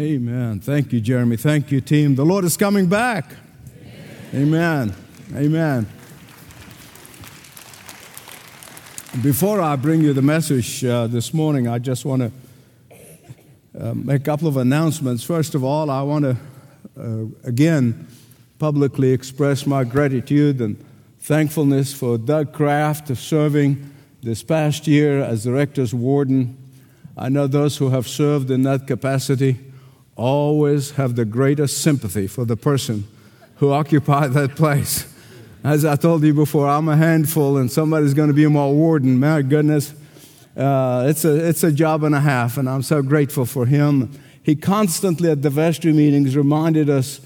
Amen. Thank you, Jeremy. Thank you, team. The Lord is coming back. Amen. Amen. Before I bring you the message uh, this morning, I just want to uh, make a couple of announcements. First of all, I want to uh, again publicly express my gratitude and thankfulness for Doug Kraft of serving this past year as the rector's warden. I know those who have served in that capacity always have the greatest sympathy for the person who occupied that place. As I told you before, I'm a handful and somebody's going to be my warden. My goodness. Uh, it's, a, it's a job and a half, and I'm so grateful for him. He constantly at the vestry meetings reminded us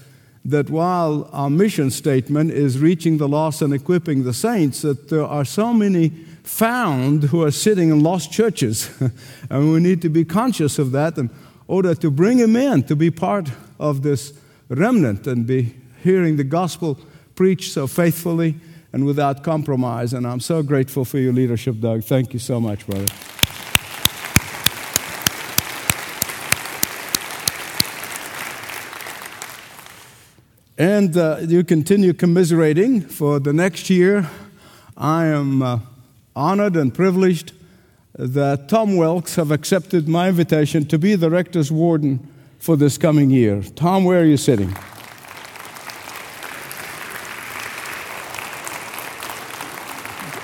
that while our mission statement is reaching the lost and equipping the saints, that there are so many found who are sitting in lost churches. and we need to be conscious of that in order to bring them in to be part of this remnant and be hearing the gospel preached so faithfully and without compromise. And I'm so grateful for your leadership, Doug. Thank you so much, brother. And uh, you continue commiserating for the next year. I am uh, honored and privileged that Tom Wilkes have accepted my invitation to be the rector's warden for this coming year. Tom, where are you sitting?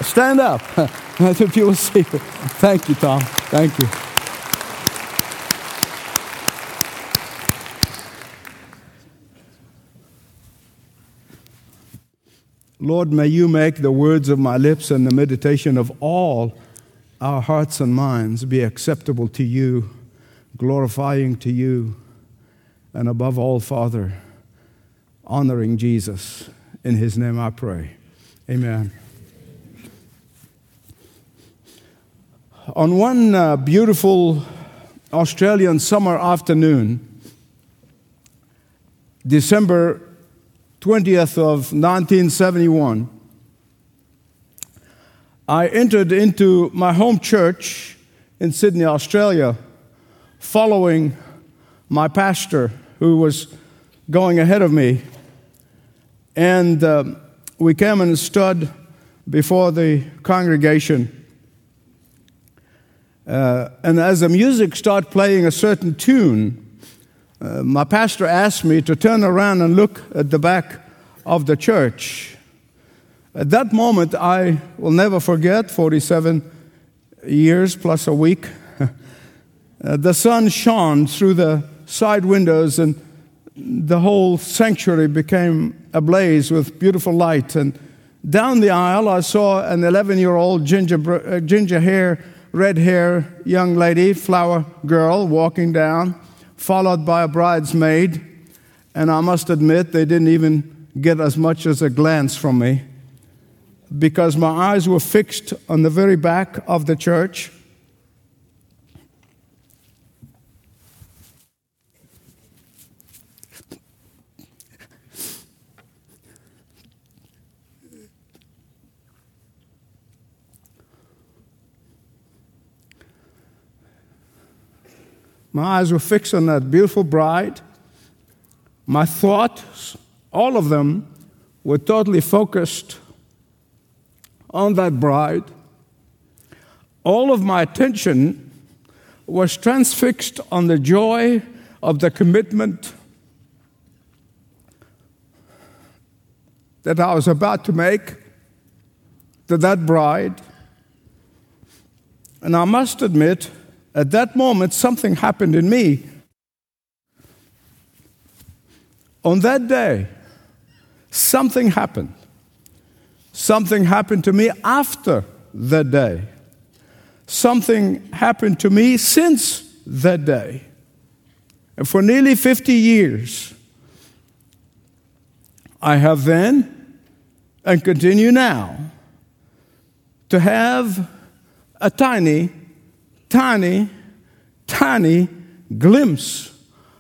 Stand up. I what you will see. Thank you, Tom. Thank you. Lord, may you make the words of my lips and the meditation of all our hearts and minds be acceptable to you, glorifying to you, and above all, Father, honoring Jesus. In his name I pray. Amen. On one uh, beautiful Australian summer afternoon, December 20th of 1971, I entered into my home church in Sydney, Australia, following my pastor who was going ahead of me. And uh, we came and stood before the congregation. Uh, and as the music started playing a certain tune, uh, my pastor asked me to turn around and look at the back of the church. At that moment, I will never forget 47 years plus a week. uh, the sun shone through the side windows, and the whole sanctuary became ablaze with beautiful light. And down the aisle, I saw an 11 year old ginger, uh, ginger hair, red hair young lady, flower girl, walking down followed by a bridesmaid. And I must admit, they didn't even get as much as a glance from me because my eyes were fixed on the very back of the church. My eyes were fixed on that beautiful bride. My thoughts, all of them, were totally focused on that bride. All of my attention was transfixed on the joy of the commitment that I was about to make to that bride. And I must admit, at that moment, something happened in me. On that day, something happened. Something happened to me after that day. Something happened to me since that day. And for nearly 50 years, I have then and continue now to have a tiny tiny, tiny glimpse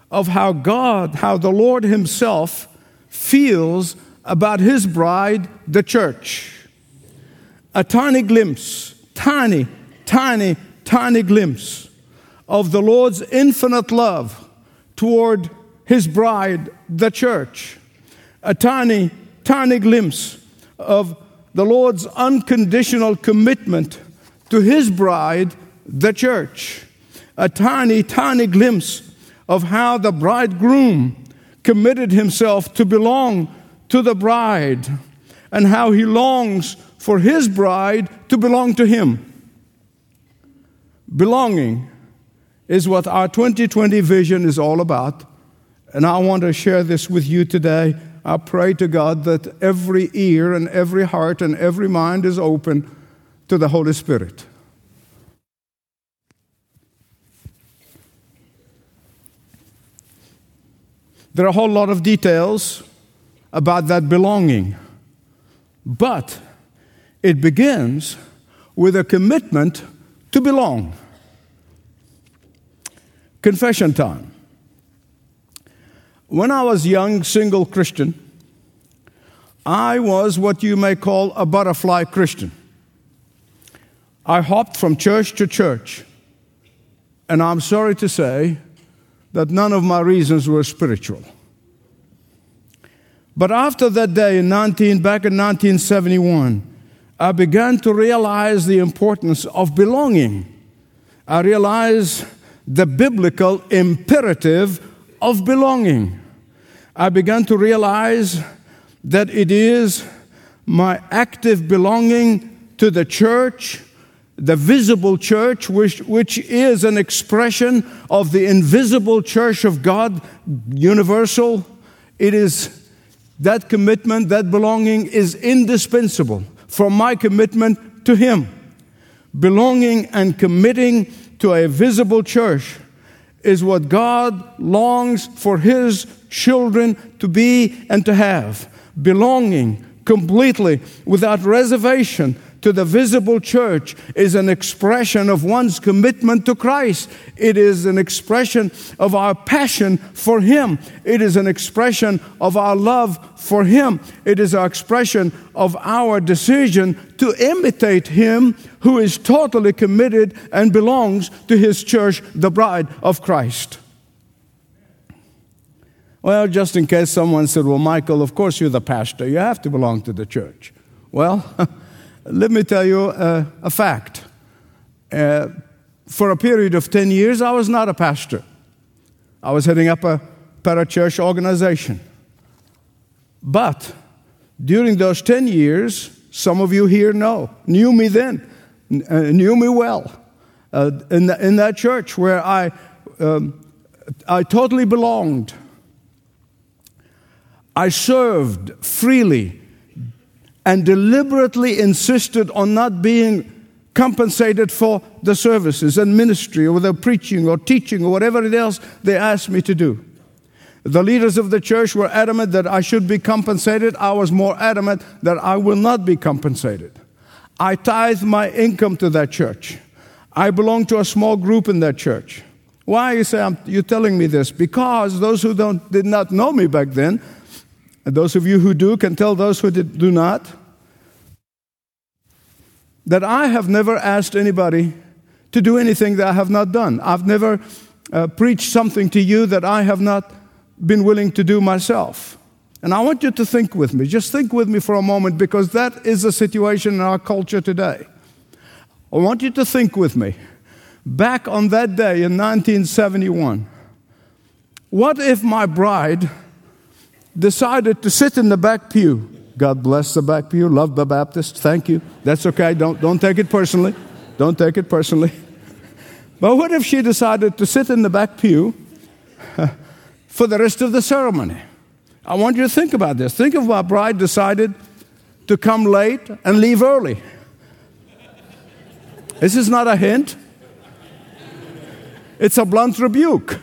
of how God, how the Lord Himself feels about His bride, the church. A tiny glimpse, tiny, tiny, tiny glimpse of the Lord's infinite love toward his bride, the church. A tiny, tiny glimpse of the Lord's unconditional commitment to his bride, the church. A tiny, tiny glimpse of how the bridegroom committed himself to belong to the bride and how he longs for his bride to belong to him. Belonging is what our 2020 vision is all about. And I want to share this with you today. I pray to God that every ear and every heart and every mind is open to the Holy Spirit. There are a whole lot of details about that belonging, but it begins with a commitment to belong. Confession time. When I was young, single Christian, I was what you may call a butterfly Christian. I hopped from church to church, and I'm sorry to say that none of my reasons were spiritual. But after that day in 19, back in 1971, I began to realize the importance of belonging. I realized the biblical imperative of belonging. I began to realize that it is my active belonging to the church, the visible church, which, which is an expression of the invisible church of God, universal. It is that commitment, that belonging is indispensable for my commitment to Him. Belonging and committing to a visible church is what God longs for His children to be and to have. Belonging completely, without reservation, to the visible church is an expression of one's commitment to Christ. It is an expression of our passion for Him. It is an expression of our love for Him. It is an expression of our decision to imitate Him who is totally committed and belongs to His church, the bride of Christ. Well, just in case someone said, Well, Michael, of course you're the pastor. You have to belong to the church. Well, Let me tell you uh, a fact. Uh, for a period of 10 years, I was not a pastor. I was heading up a parachurch organization. But during those 10 years, some of you here know, knew me then, uh, knew me well. Uh, in, the, in that church where I, um, I totally belonged. I served freely and deliberately insisted on not being compensated for the services and ministry or the preaching or teaching or whatever it else they asked me to do. The leaders of the church were adamant that I should be compensated. I was more adamant that I will not be compensated. I tithe my income to that church. I belong to a small group in that church. Why you say you're telling me this? Because those who don't, did not know me back then and those of you who do can tell those who do not that I have never asked anybody to do anything that I have not done. I've never uh, preached something to you that I have not been willing to do myself. And I want you to think with me. Just think with me for a moment because that is the situation in our culture today. I want you to think with me. Back on that day in 1971, what if my bride decided to sit in the back pew. God bless the back pew. Love the Baptist. Thank you. That's okay. Don't, don't take it personally. Don't take it personally. But what if she decided to sit in the back pew for the rest of the ceremony? I want you to think about this. Think of my bride decided to come late and leave early. This is not a hint, it's a blunt rebuke.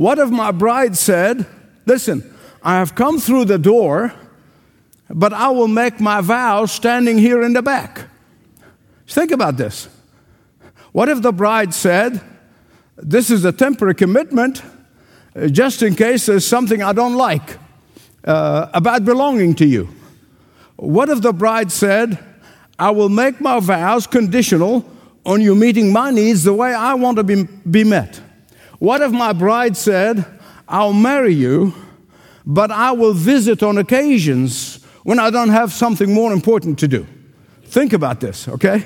What if my bride said, Listen, I have come through the door, but I will make my vow standing here in the back? Think about this. What if the bride said, This is a temporary commitment, uh, just in case there's something I don't like uh, about belonging to you? What if the bride said, I will make my vows conditional on you meeting my needs the way I want to be, be met? What if my bride said, I'll marry you, but I will visit on occasions when I don't have something more important to do? Think about this, okay?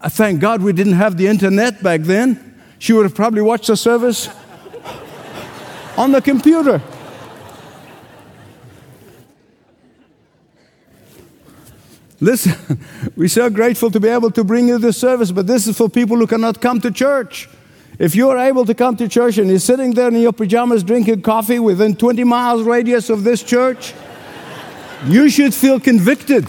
I thank God we didn't have the internet back then. She would have probably watched the service on the computer. Listen, we're so grateful to be able to bring you this service, but this is for people who cannot come to church. If you're able to come to church and you're sitting there in your pajamas drinking coffee within 20 miles radius of this church, you should feel convicted.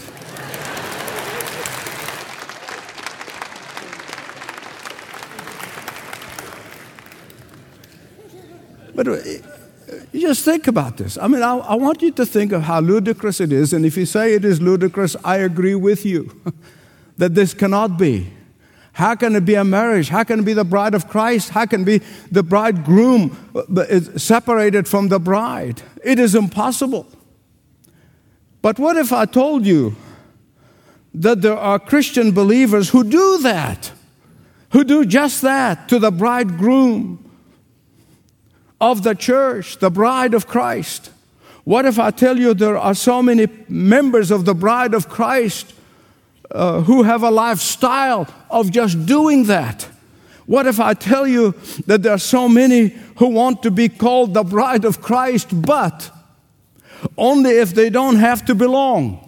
But uh, you just think about this. I mean, I, I, want you to think of how ludicrous it is. And if you say it is ludicrous, I agree with you that this cannot be. How can it be a marriage? How can it be the bride of Christ? How can be the bridegroom uh, separated from the bride? It is impossible. But what if I told you that there are Christian believers who do that, who do just that to the bridegroom? of the church, the bride of Christ. What if I tell you there are so many members of the bride of Christ uh, who have a lifestyle of just doing that? What if I tell you that there are so many who want to be called the bride of Christ, but only if they don't have to belong,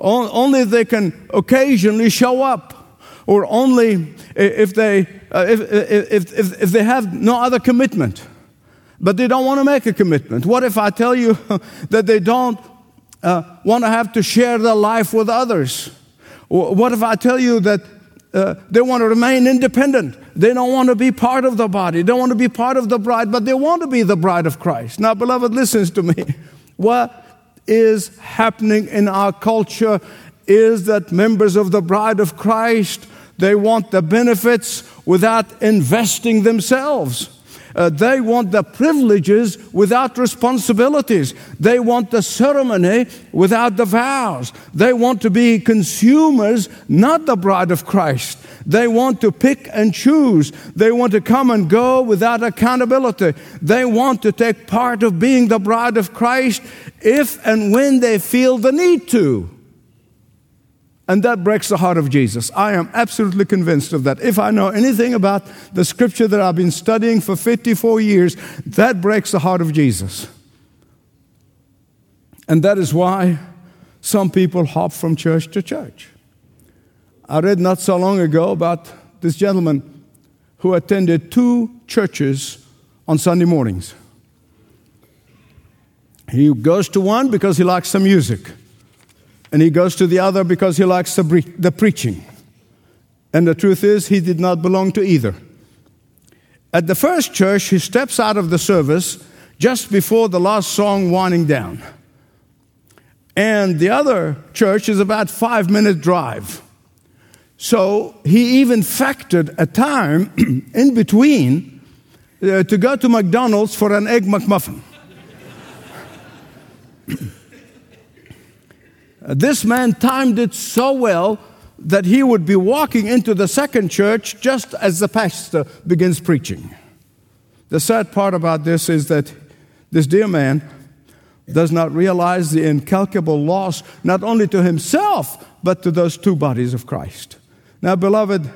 only if they can occasionally show up, or only if they, uh, if, if, if, if they have no other commitment? but they don't want to make a commitment. What if I tell you that they don't uh, want to have to share their life with others? What if I tell you that uh, they want to remain independent? They don't want to be part of the body, they don't want to be part of the bride, but they want to be the bride of Christ. Now, beloved, listen to me. What is happening in our culture is that members of the bride of Christ they want the benefits without investing themselves. Uh, they want the privileges without responsibilities. They want the ceremony without the vows. They want to be consumers, not the bride of Christ. They want to pick and choose. They want to come and go without accountability. They want to take part of being the bride of Christ if and when they feel the need to. And that breaks the heart of Jesus. I am absolutely convinced of that. If I know anything about the scripture that I've been studying for 54 years, that breaks the heart of Jesus. And that is why some people hop from church to church. I read not so long ago about this gentleman who attended two churches on Sunday mornings. He goes to one because he likes the music and he goes to the other because he likes the, bre- the preaching. And the truth is, he did not belong to either. At the first church, he steps out of the service just before the last song winding down. And the other church is about five minute drive. So he even factored a time in between uh, to go to McDonald's for an egg McMuffin. This man timed it so well that he would be walking into the second church just as the pastor begins preaching. The sad part about this is that this dear man does not realize the incalculable loss, not only to himself, but to those two bodies of Christ. Now, beloved,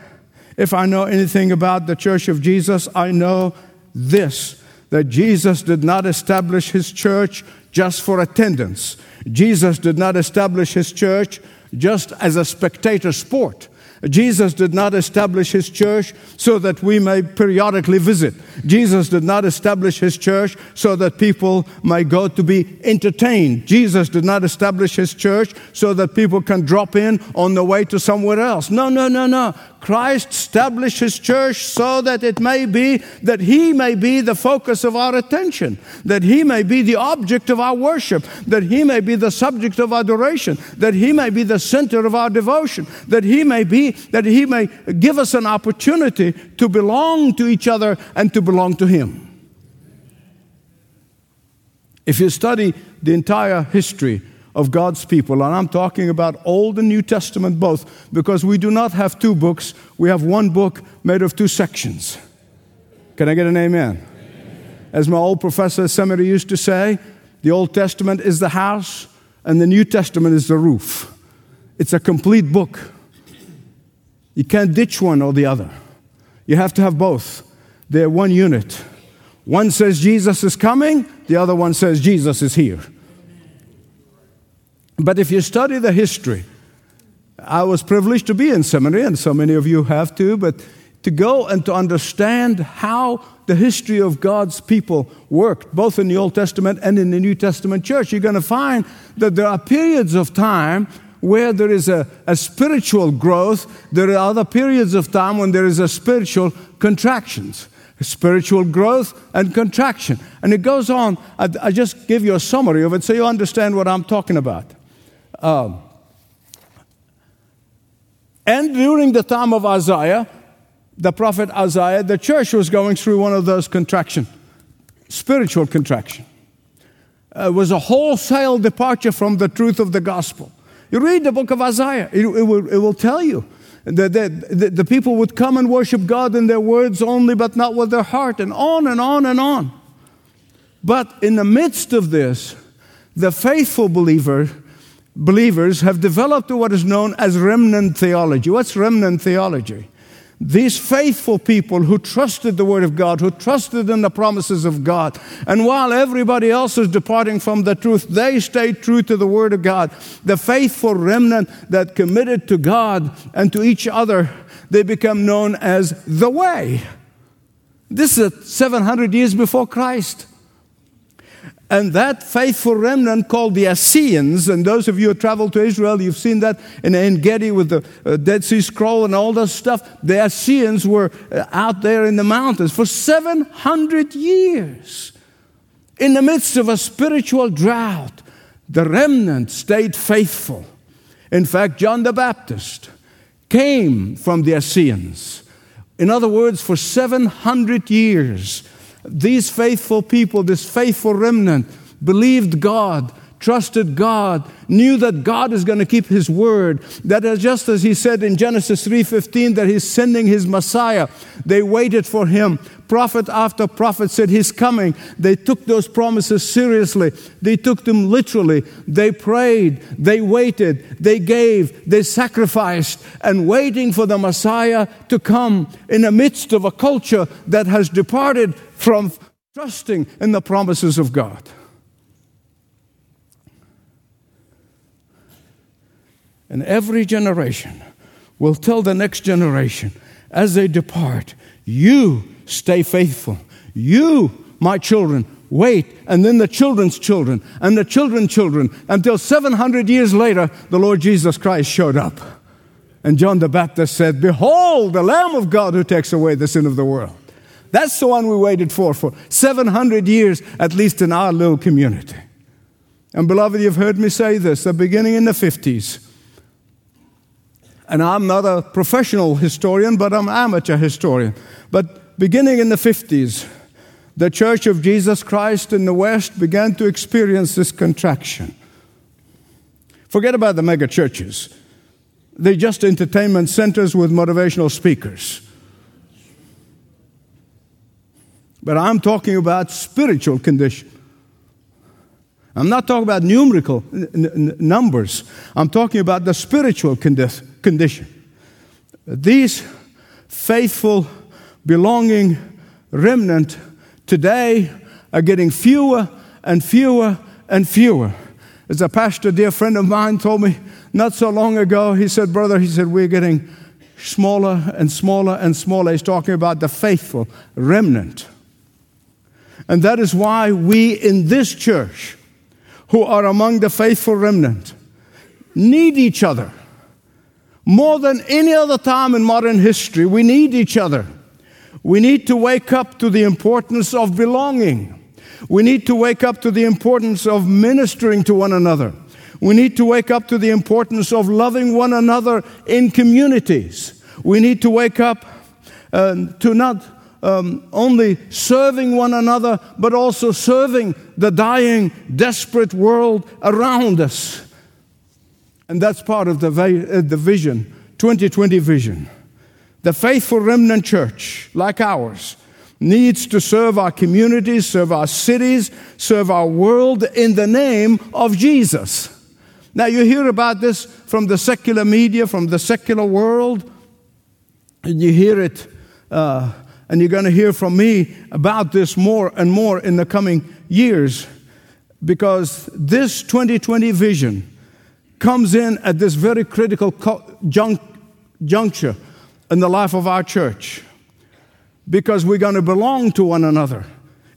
if I know anything about the church of Jesus, I know this that Jesus did not establish his church just for attendance. Jesus did not establish his church just as a spectator sport. Jesus did not establish his church so that we may periodically visit. Jesus did not establish his church so that people may go to be entertained. Jesus did not establish his church so that people can drop in on the way to somewhere else. No, no, no, no. Christ established his church so that it may be that he may be the focus of our attention, that he may be the object of our worship, that he may be the subject of adoration, that he may be the center of our devotion, that he may be that he may give us an opportunity to belong to each other and to belong to him. If you study the entire history of God's people. And I'm talking about Old and New Testament both, because we do not have two books, we have one book made of two sections. Can I get an amen? As my old professor at seminary used to say, the Old Testament is the house and the New Testament is the roof. It's a complete book. You can't ditch one or the other. You have to have both. They're one unit. One says Jesus is coming, the other one says Jesus is here. But if you study the history, I was privileged to be in seminary, and so many of you have too, but to go and to understand how the history of God's people worked, both in the Old Testament and in the New Testament church, you're going to find that there are periods of time where there is a, a spiritual growth, there are other periods of time when there is a spiritual contractions spiritual growth and contraction. And it goes on. I, I, just give you a summary of it so you understand what I'm talking about. Um, and during the time of Isaiah, the prophet Isaiah, the church was going through one of those contraction, spiritual contraction. Uh, it was a wholesale departure from the truth of the gospel. You read the book of Isaiah, it, it, will, it will tell you that the, the, the people would come and worship God in their words only, but not with their heart, and on and on and on. But in the midst of this, the faithful believer believers have developed what is known as remnant theology. What's remnant theology? These faithful people who trusted the Word of God, who trusted in the promises of God, and while everybody else is departing from the truth, they stayed true to the Word of God. The faithful remnant that committed to God and to each other, they become known as the Way. This is 700 years before Christ. And that faithful remnant called the Essenes, and those of you who traveled to Israel, you've seen that in En Gedi with the uh, Dead Sea Scroll and all that stuff. The Essenes were uh, out there in the mountains for 700 years. In the midst of a spiritual drought, the remnant stayed faithful. In fact, John the Baptist came from the Essenes. In other words, for 700 years, these faithful people, this faithful remnant, believed God, trusted God, knew that God is going to keep his word. That just as he said in Genesis 3:15 that he's sending his Messiah. They waited for him. Prophet after prophet said he's coming. They took those promises seriously. They took them literally. They prayed, they waited, they gave, they sacrificed and waiting for the Messiah to come in the midst of a culture that has departed from trusting in the promises of God. And every generation will tell the next generation as they depart, You stay faithful. You, my children, wait. And then the children's children and the children's children until 700 years later, the Lord Jesus Christ showed up. And John the Baptist said, Behold, the Lamb of God who takes away the sin of the world. That's the one we waited for for 700 years, at least in our little community. And beloved, you've heard me say this, the beginning in the 50s. And I'm not a professional historian, but I'm an amateur historian. But beginning in the 50s, the Church of Jesus Christ in the West began to experience this contraction. Forget about the mega churches. They're just entertainment centers with motivational speakers. But I'm talking about spiritual condition. I'm not talking about numerical n- numbers. I'm talking about the spiritual condi- condition. These faithful, belonging remnant today are getting fewer and fewer and fewer. As a pastor, dear friend of mine, told me not so long ago, he said, Brother, he said, we're getting smaller and smaller and smaller. He's talking about the faithful remnant. And that is why we in this church, who are among the faithful remnant, need each other. More than any other time in modern history, we need each other. We need to wake up to the importance of belonging. We need to wake up to the importance of ministering to one another. We need to wake up to the importance of loving one another in communities. We need to wake up uh, to not um, only serving one another, but also serving the dying, desperate world around us. And that's part of the, uh, the vision, 2020 vision. The faithful remnant church, like ours, needs to serve our communities, serve our cities, serve our world in the name of Jesus. Now, you hear about this from the secular media, from the secular world, and you hear it, uh, and you're going to hear from me about this more and more in the coming years because this 2020 vision comes in at this very critical juncture in the life of our church because we're going to belong to one another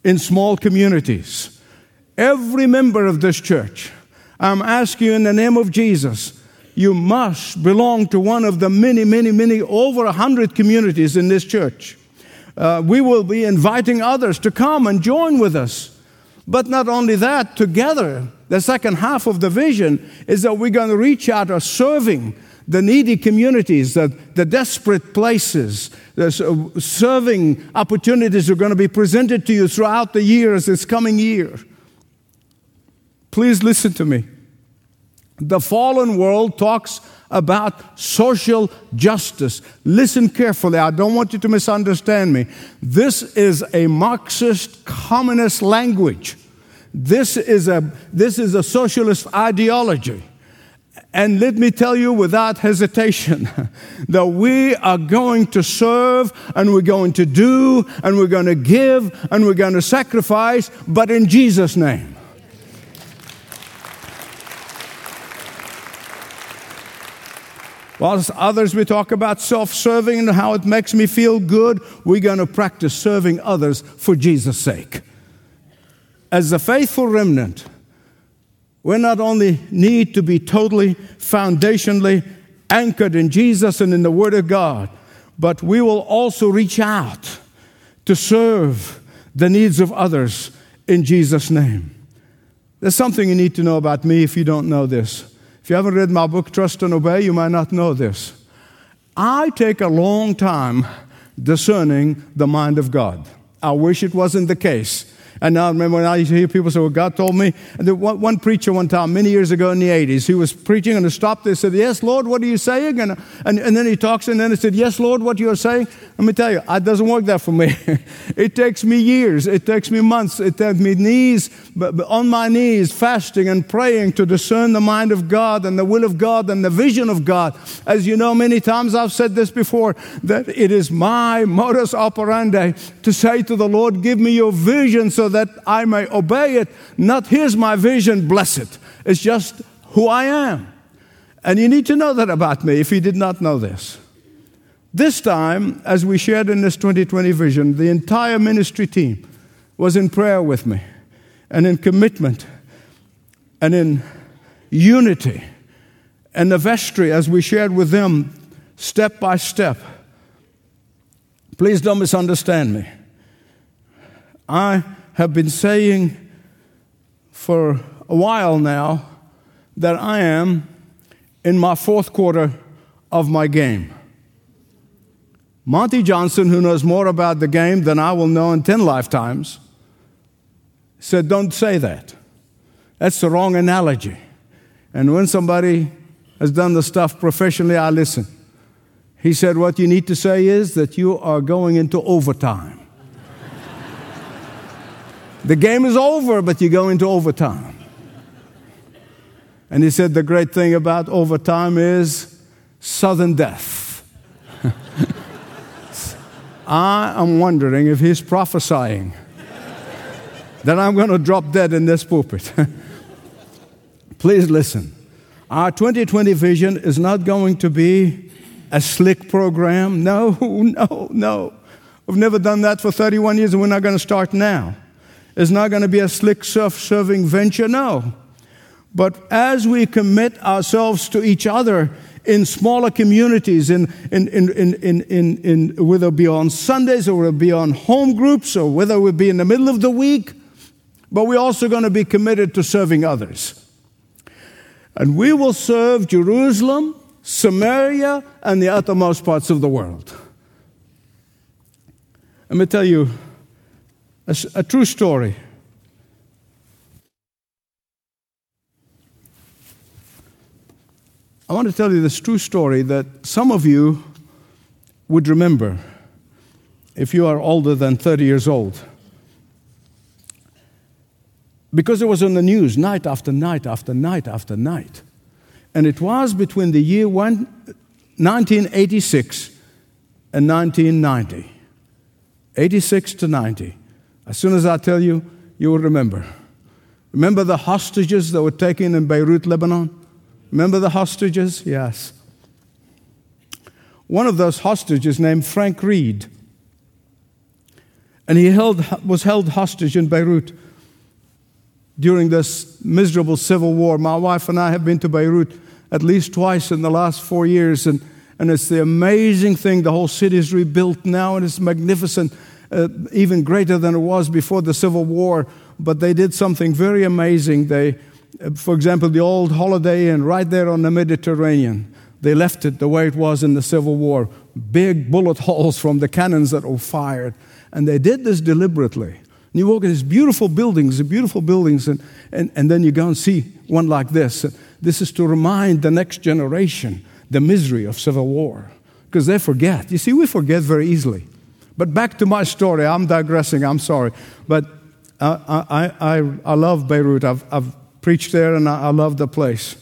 in small communities. Every member of this church, I'm asking you in the name of Jesus, you must belong to one of the many, many, many, over a hundred communities in this church. Uh, we will be inviting others to come and join with us. But not only that, together, the second half of the vision is that we're going to reach out or serving the needy communities, the, the desperate places, the serving opportunities are going to be presented to you throughout the years, this coming year. Please listen to me. The fallen world talks about social justice. Listen carefully. I don't want you to misunderstand me. This is a Marxist communist language. This is a, this is a socialist ideology. And let me tell you without hesitation that we are going to serve and we're going to do and we're going to give and we're going to sacrifice, but in Jesus' name. Whilst others we talk about self serving and how it makes me feel good, we're going to practice serving others for Jesus' sake. As a faithful remnant, we not only need to be totally foundationally anchored in Jesus and in the Word of God, but we will also reach out to serve the needs of others in Jesus' name. There's something you need to know about me if you don't know this. If you haven't read my book, Trust and Obey, you might not know this. I take a long time discerning the mind of God. I wish it wasn't the case. And now I remember when I used to hear people say, well, God told me. And one, one, preacher one time, many years ago in the 80s, he was preaching and he stopped there and said, yes, Lord, what are you saying? And, and, and then he talks and then he said, yes, Lord, what you're saying? Let me tell you, it doesn't work that for me. it takes me years. It takes me months. It takes me knees, but, but on my knees, fasting and praying to discern the mind of God and the will of God and the vision of God. As you know, many times I've said this before, that it is my modus operandi to say to the Lord, give me your vision so that I may obey it. Not here's my vision, bless it. It's just who I am. And you need to know that about me if you did not know this. This time, as we shared in this 2020 vision, the entire ministry team was in prayer with me and in commitment and in unity. And the vestry, as we shared with them step by step. Please don't misunderstand me. I have been saying for a while now that I am in my fourth quarter of my game. Monty Johnson, who knows more about the game than I will know in 10 lifetimes, said, Don't say that. That's the wrong analogy. And when somebody has done the stuff professionally, I listen. He said, What you need to say is that you are going into overtime. The game is over, but you go into overtime. And he said the great thing about overtime is sudden death. I am wondering if he's prophesying that I'm going to drop dead in this pulpit. Please listen. Our 2020 vision is not going to be a slick program. No, no, no. We've never done that for 31 years, and we're not going to start now is not going to be a slick self serving venture, no. But as we commit ourselves to each other in smaller communities, in, in, in, in, in, in, whether it be on Sundays or whether it be on home groups or whether it be in the middle of the week, but we're also going to be committed to serving others. And we will serve Jerusalem, Samaria, and the uttermost parts of the world. Let me tell you a, a true story. I want to tell you this true story that some of you would remember. if you are older than 30 years old. Because it was on the news night after night after night after night. And it was between the year one, 1986 and 1990. 86 to 90. As soon as I tell you, you will remember. Remember the hostages that were taken in Beirut, Lebanon? Remember the hostages? Yes. One of those hostages, named Frank Reed, and he held, was held hostage in Beirut during this miserable civil war. My wife and I have been to Beirut at least twice in the last four years, and, and it's the amazing thing. The whole city is rebuilt now, and it's magnificent, uh, even greater than it was before the civil war. But they did something very amazing. They, uh, for example, the old Holiday Inn right there on the Mediterranean. They left it the way it was in the Civil War big bullet holes from the cannons that were fired. And they did this deliberately. And you walk in these beautiful buildings, beautiful buildings, and, and, and then you go and see one like this. This is to remind the next generation the misery of civil war because they forget. You see, we forget very easily. But back to my story. I'm digressing. I'm sorry. But uh, I, I, I, I love Beirut. I've, I've preached there and I, I love the place.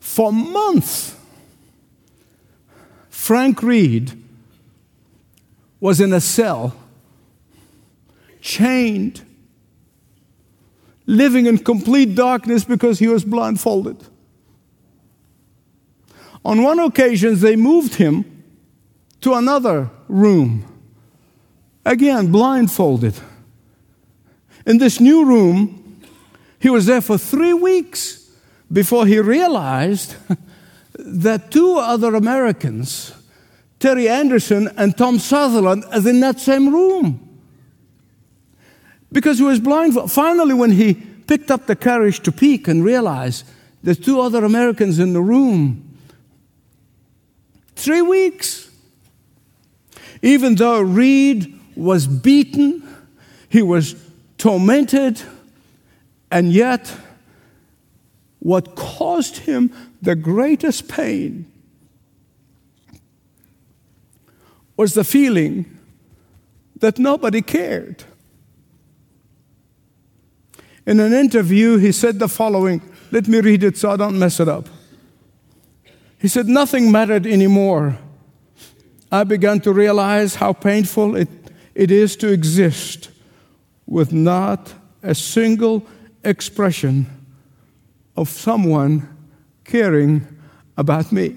For months, Frank Reed was in a cell, chained, living in complete darkness because he was blindfolded. On one occasion, they moved him to another room, again, blindfolded. In this new room, he was there for three weeks before he realized that two other Americans Terry Anderson and Tom Sutherland are in that same room. Because he was blindfolded. Finally, when he picked up the courage to peek and realize there's two other Americans in the room, three weeks. Even though Reed was beaten, he was tormented, and yet what caused him the greatest pain was the feeling that nobody cared. In an interview, he said the following. Let me read it so I don't mess it up. He said, Nothing mattered anymore. I began to realize how painful it, it is to exist with not a single expression of someone caring about me.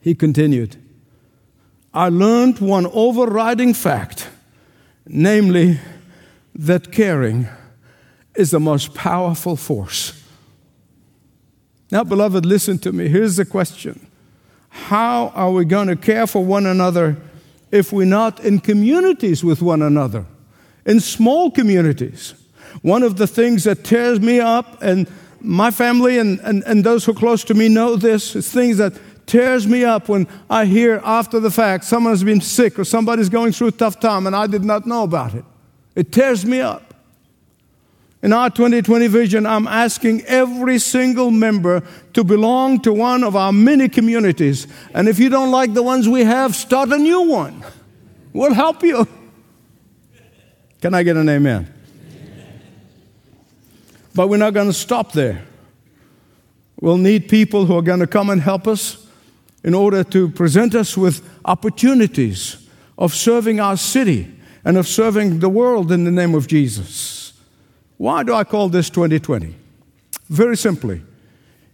He continued, I learned one overriding fact, namely that caring is the most powerful force. Now, beloved, listen to me. Here's the question How are we going to care for one another if we're not in communities with one another? In small communities. One of the things that tears me up, and my family and, and, and those who are close to me know this, is things that tears me up when I hear after the fact someone's been sick or somebody's going through a tough time and I did not know about it. It tears me up. In our 2020 vision, I'm asking every single member to belong to one of our many communities. And if you don't like the ones we have, start a new one. We'll help you. Can I get an amen? But we're not going to stop there. We'll need people who are going to come and help us in order to present us with opportunities of serving our city and of serving the world in the name of Jesus. Why do I call this 2020? Very simply,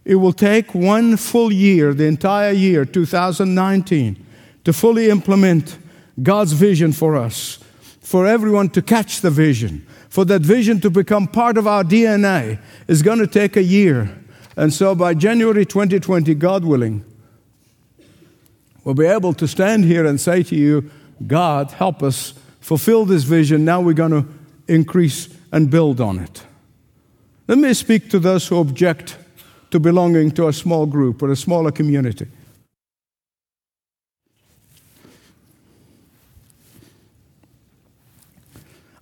it will take one full year, the entire year, 2019, to fully implement God's vision for us, for everyone to catch the vision, for that vision to become part of our DNA is going to take a year. And so by January 2020, God willing, we'll be able to stand here and say to you, God, help us fulfill this vision. Now we're going to increase and build on it. Let me speak to those who object to belonging to a small group or a smaller community.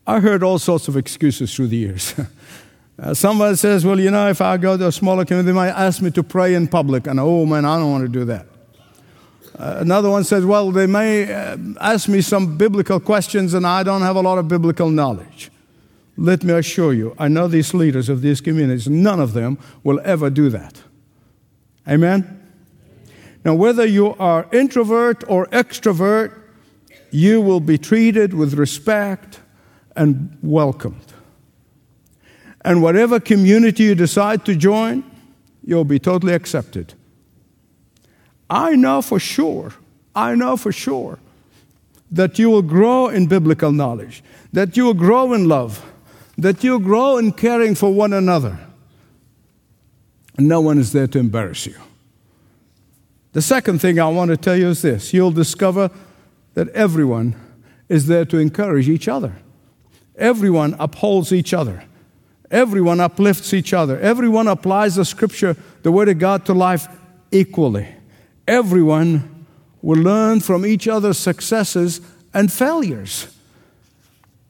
I heard all sorts of excuses through the years. Uh, someone says, Well, you know, if I go to a smaller community, they might ask me to pray in public. And oh, man, I don't want to do that. Uh, another one says, Well, they may uh, ask me some biblical questions, and I don't have a lot of biblical knowledge. Let me assure you, I know these leaders of these communities, none of them will ever do that. Amen? Now, whether you are introvert or extrovert, you will be treated with respect and welcomed. And whatever community you decide to join, you'll be totally accepted. I know for sure, I know for sure that you will grow in biblical knowledge, that you will grow in love, that you'll grow in caring for one another. And no one is there to embarrass you. The second thing I want to tell you is this you'll discover that everyone is there to encourage each other, everyone upholds each other. Everyone uplifts each other. Everyone applies the scripture, the word of God, to life equally. Everyone will learn from each other's successes and failures.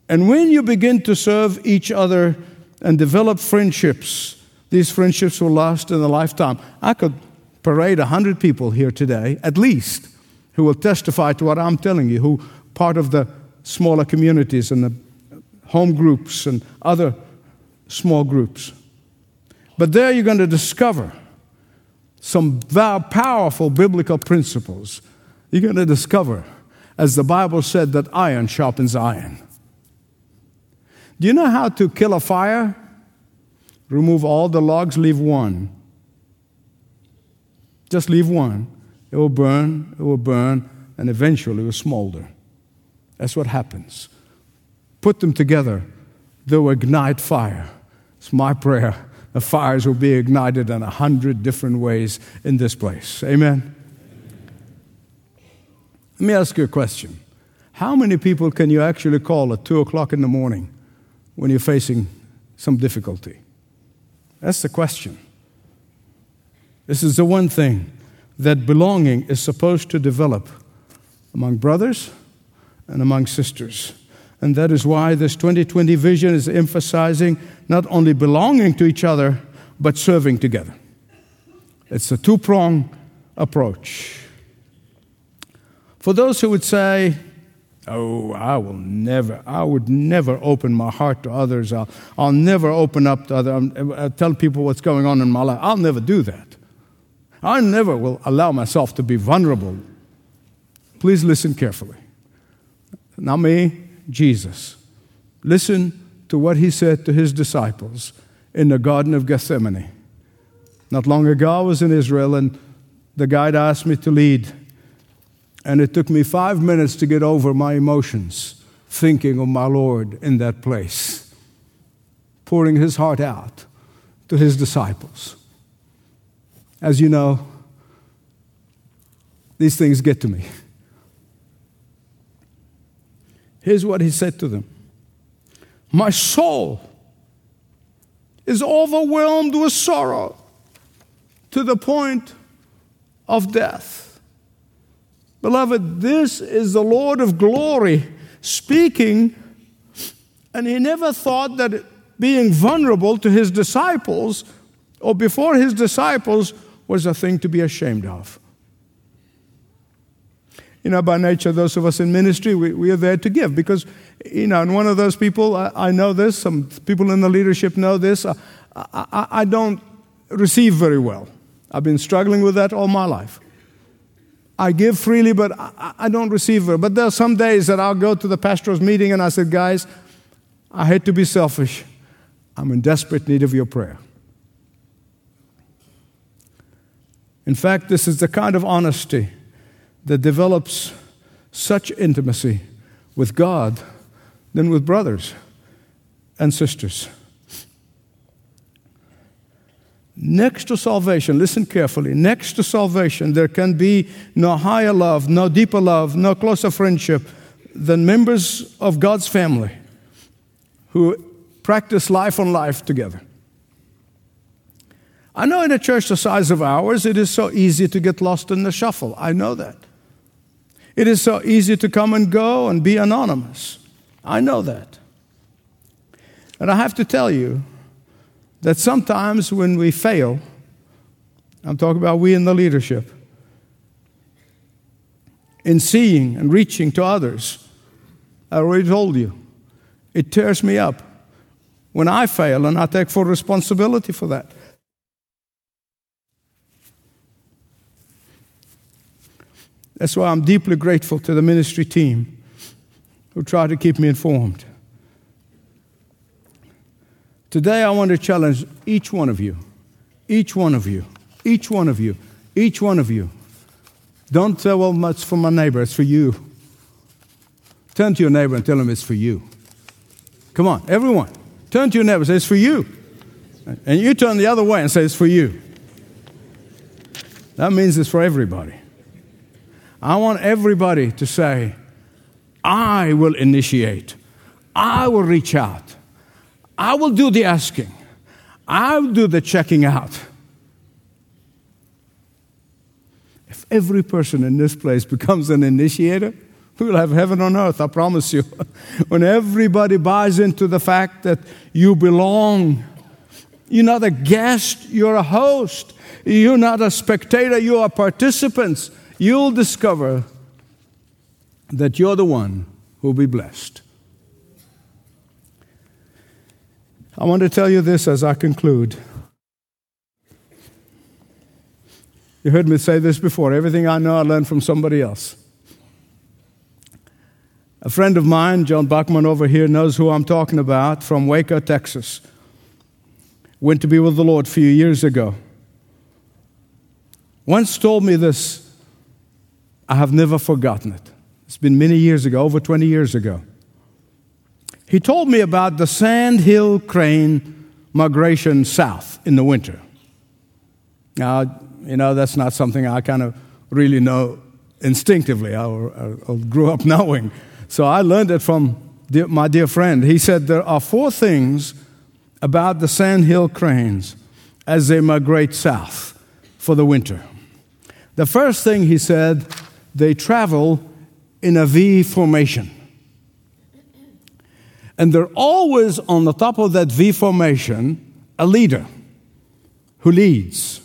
And when you begin to serve each other and develop friendships, these friendships will last in a lifetime. I could parade 100 people here today, at least, who will testify to what I'm telling you, who part of the smaller communities and the home groups and other small groups. But there you're going to discover some powerful biblical principles. You're going to discover, as the Bible said, that iron sharpens iron. Do you know how to kill a fire? Remove all the logs, leave one. Just leave one. It will burn, it will burn, and eventually it will smolder. That's what happens. Put them together, they will ignite fire. It's my prayer. The fires will be ignited in a hundred different ways in this place. Amen. Let me ask you a question. How many people can you actually call at 2 o'clock in the morning when you're facing some difficulty? That's the question. This is the one thing that belonging is supposed to develop among brothers and among sisters. And that is why this 2020 vision is emphasizing not only belonging to each other, but serving together. It's a two prong approach. For those who would say, Oh, I will never, I would never open my heart to others. I'll, I'll never open up to others. I'll um, uh, tell people what's going on in my life. I'll never do that. I never will allow myself to be vulnerable. Please listen carefully. Not me, Jesus. Listen to what he said to his disciples in the Garden of Gethsemane. Not long ago, I was in Israel, and the guide asked me to lead. And it took me five minutes to get over my emotions, thinking of my Lord in that place, pouring his heart out to his disciples. As you know, these things get to me. Here's what he said to them My soul is overwhelmed with sorrow to the point of death. Beloved, this is the Lord of glory speaking, and he never thought that being vulnerable to his disciples or before his disciples was a thing to be ashamed of. You know, by nature, those of us in ministry, we, we are there to give because, you know, and one of those people, I, I know this, some people in the leadership know this, I, I, I don't receive very well. I've been struggling with that all my life. I give freely, but I, I don't receive very But there are some days that I'll go to the pastor's meeting and I said, guys, I hate to be selfish. I'm in desperate need of your prayer. In fact, this is the kind of honesty that develops such intimacy with God than with brothers and sisters. Next to salvation, listen carefully, next to salvation, there can be no higher love, no deeper love, no closer friendship than members of God's family who practice life on life together. I know in a church the size of ours, it is so easy to get lost in the shuffle. I know that. It is so easy to come and go and be anonymous. I know that. And I have to tell you that sometimes when we fail, I'm talking about we in the leadership, in seeing and reaching to others, I already told you, it tears me up when I fail and I take full responsibility for that. That's why I'm deeply grateful to the ministry team who try to keep me informed. Today, I want to challenge each one of you, each one of you, each one of you, each one of you. Don't say, well, it's for my neighbor, it's for you. Turn to your neighbor and tell him it's for you. Come on, everyone. Turn to your neighbor and say, it's for you. And you turn the other way and say, it's for you. That means it's for everybody. I want everybody to say, I will initiate, I will reach out, I will do the asking, I will do the checking out. If every person in this place becomes an initiator, we'll have heaven on earth, I promise you. when everybody buys into the fact that you belong, you're not a guest, you're a host. You're not a spectator, you are participants you'll discover that you're the one who'll be blessed. I want to tell you this as I conclude. You heard me say this before everything I know, I learned from somebody else. A friend of mine, John Bachman over here, knows who I'm talking about from Waco, Texas. Went to be with the Lord a few years ago. Once told me this I have never forgotten it. It's been many years ago, over 20 years ago. He told me about the sandhill crane migration south in the winter. Now, you know, that's not something I kind of really know instinctively or, grew up knowing. So I learned it from dear, my dear friend. He said there are four things about the sandhill cranes as they migrate south for the winter. The first thing he said they travel in a V formation. And they're always on the top of that V formation a leader who leads.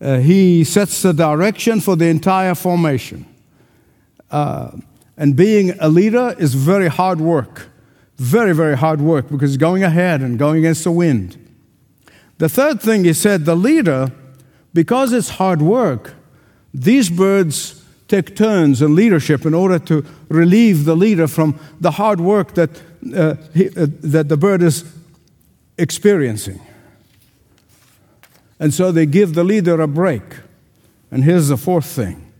Uh, he sets the direction for the entire formation. Uh, and being a leader is very hard work. Very, very hard work because going ahead and going against the wind. The third thing he said the leader, because it's hard work, these birds take turns in leadership in order to relieve the leader from the hard work that, uh, he, uh, that the bird is experiencing. And so they give the leader a break. And here's the fourth thing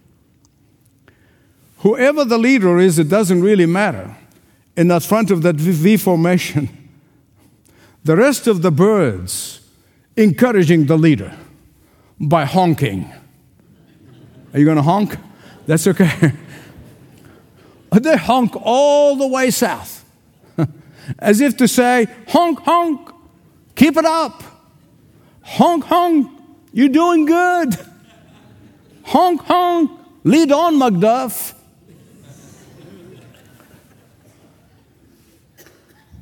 whoever the leader is, it doesn't really matter. In that front of that V formation, the rest of the birds encouraging the leader by honking. Are you going to honk? That's okay. they honk all the way south, as if to say, honk, honk, keep it up. Honk, honk, you're doing good. Honk, honk, lead on, Macduff.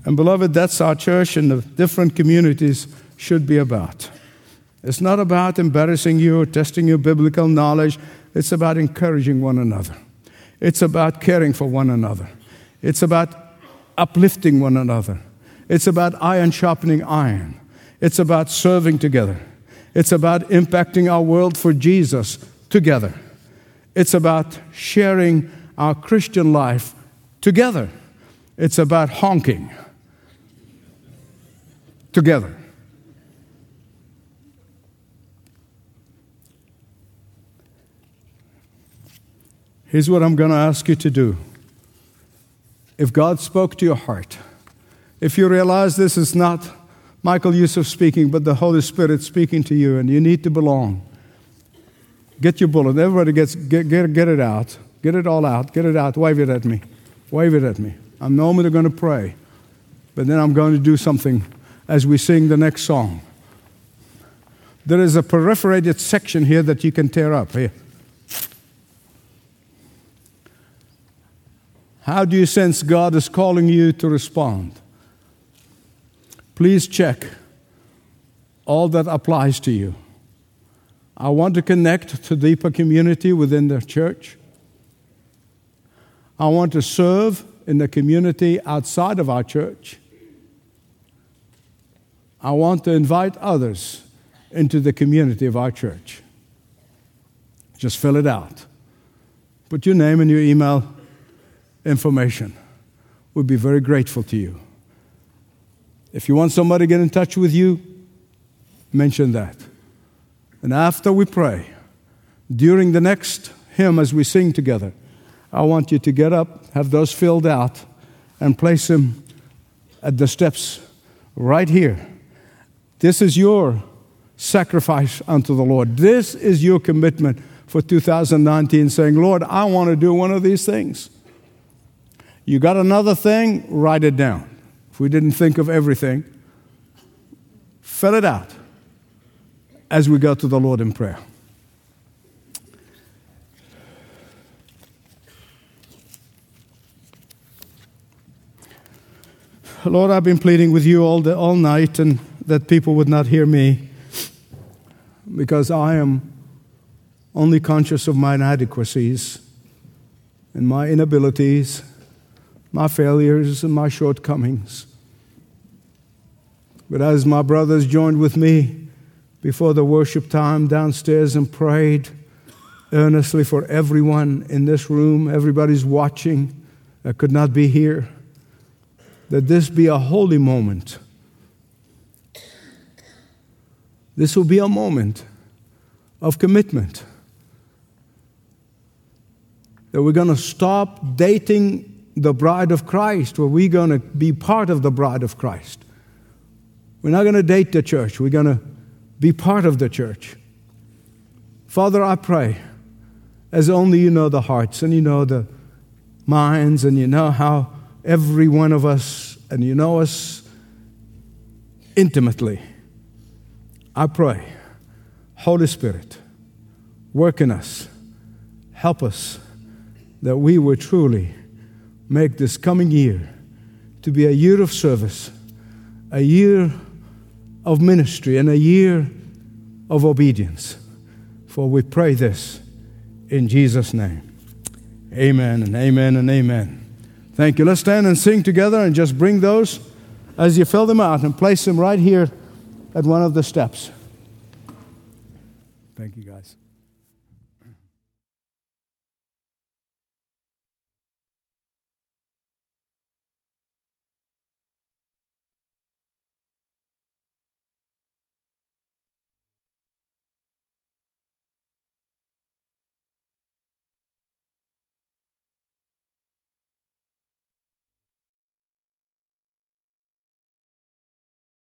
And beloved, that's our church and the different communities should be about. It's not about embarrassing you or testing your biblical knowledge. It's about encouraging one another. It's about caring for one another. It's about uplifting one another. It's about iron sharpening iron. It's about serving together. It's about impacting our world for Jesus together. It's about sharing our Christian life together. It's about honking together. Here's what I'm going to ask you to do. If God spoke to your heart, if you realize this is not Michael Youssef speaking, but the Holy Spirit speaking to you, and you need to belong, get your bullet. Everybody gets, get, get, get it out. Get it all out. Get it out. Wave it at me. Wave it at me. I'm normally going to pray, but then I'm going to do something as we sing the next song. There is a perforated section here that you can tear up. Here. How do you sense God is calling you to respond? Please check all that applies to you. I want to connect to deeper community within the church. I want to serve in the community outside of our church. I want to invite others into the community of our church. Just fill it out. Put your name and your email information. We'd be very grateful to you. If you want somebody to get in touch with you, mention that. And after we pray, during the next hymn as we sing together, I want you to get up, have those filled out, and place them at the steps right here. This is your sacrifice unto the Lord. This is your commitment for 2019, saying, Lord, I want to do one of these things. You got another thing? Write it down. If we didn't think of everything, fill it out as we go to the Lord in prayer. Lord, I've been pleading with you all, the, all night and that people would not hear me because I am only conscious of my inadequacies and my inabilities, my failures, and my shortcomings. But as my brothers joined with me before the worship time downstairs and prayed earnestly for everyone in this room, everybody's watching that could not be here, that this be a holy moment. This will be a moment of commitment. That we're going to stop dating the bride of Christ, we're going to be part of the bride of Christ. We're not going to date the church, we're going to be part of the church. Father, I pray, as only you know the hearts and you know the minds and you know how every one of us, and you know us intimately. I pray, Holy Spirit, work in us, help us that we will truly make this coming year to be a year of service, a year of ministry, and a year of obedience. For we pray this in Jesus' name. Amen and amen and amen. Thank you. Let's stand and sing together and just bring those as you fill them out and place them right here at one of the steps. Thank you, guys.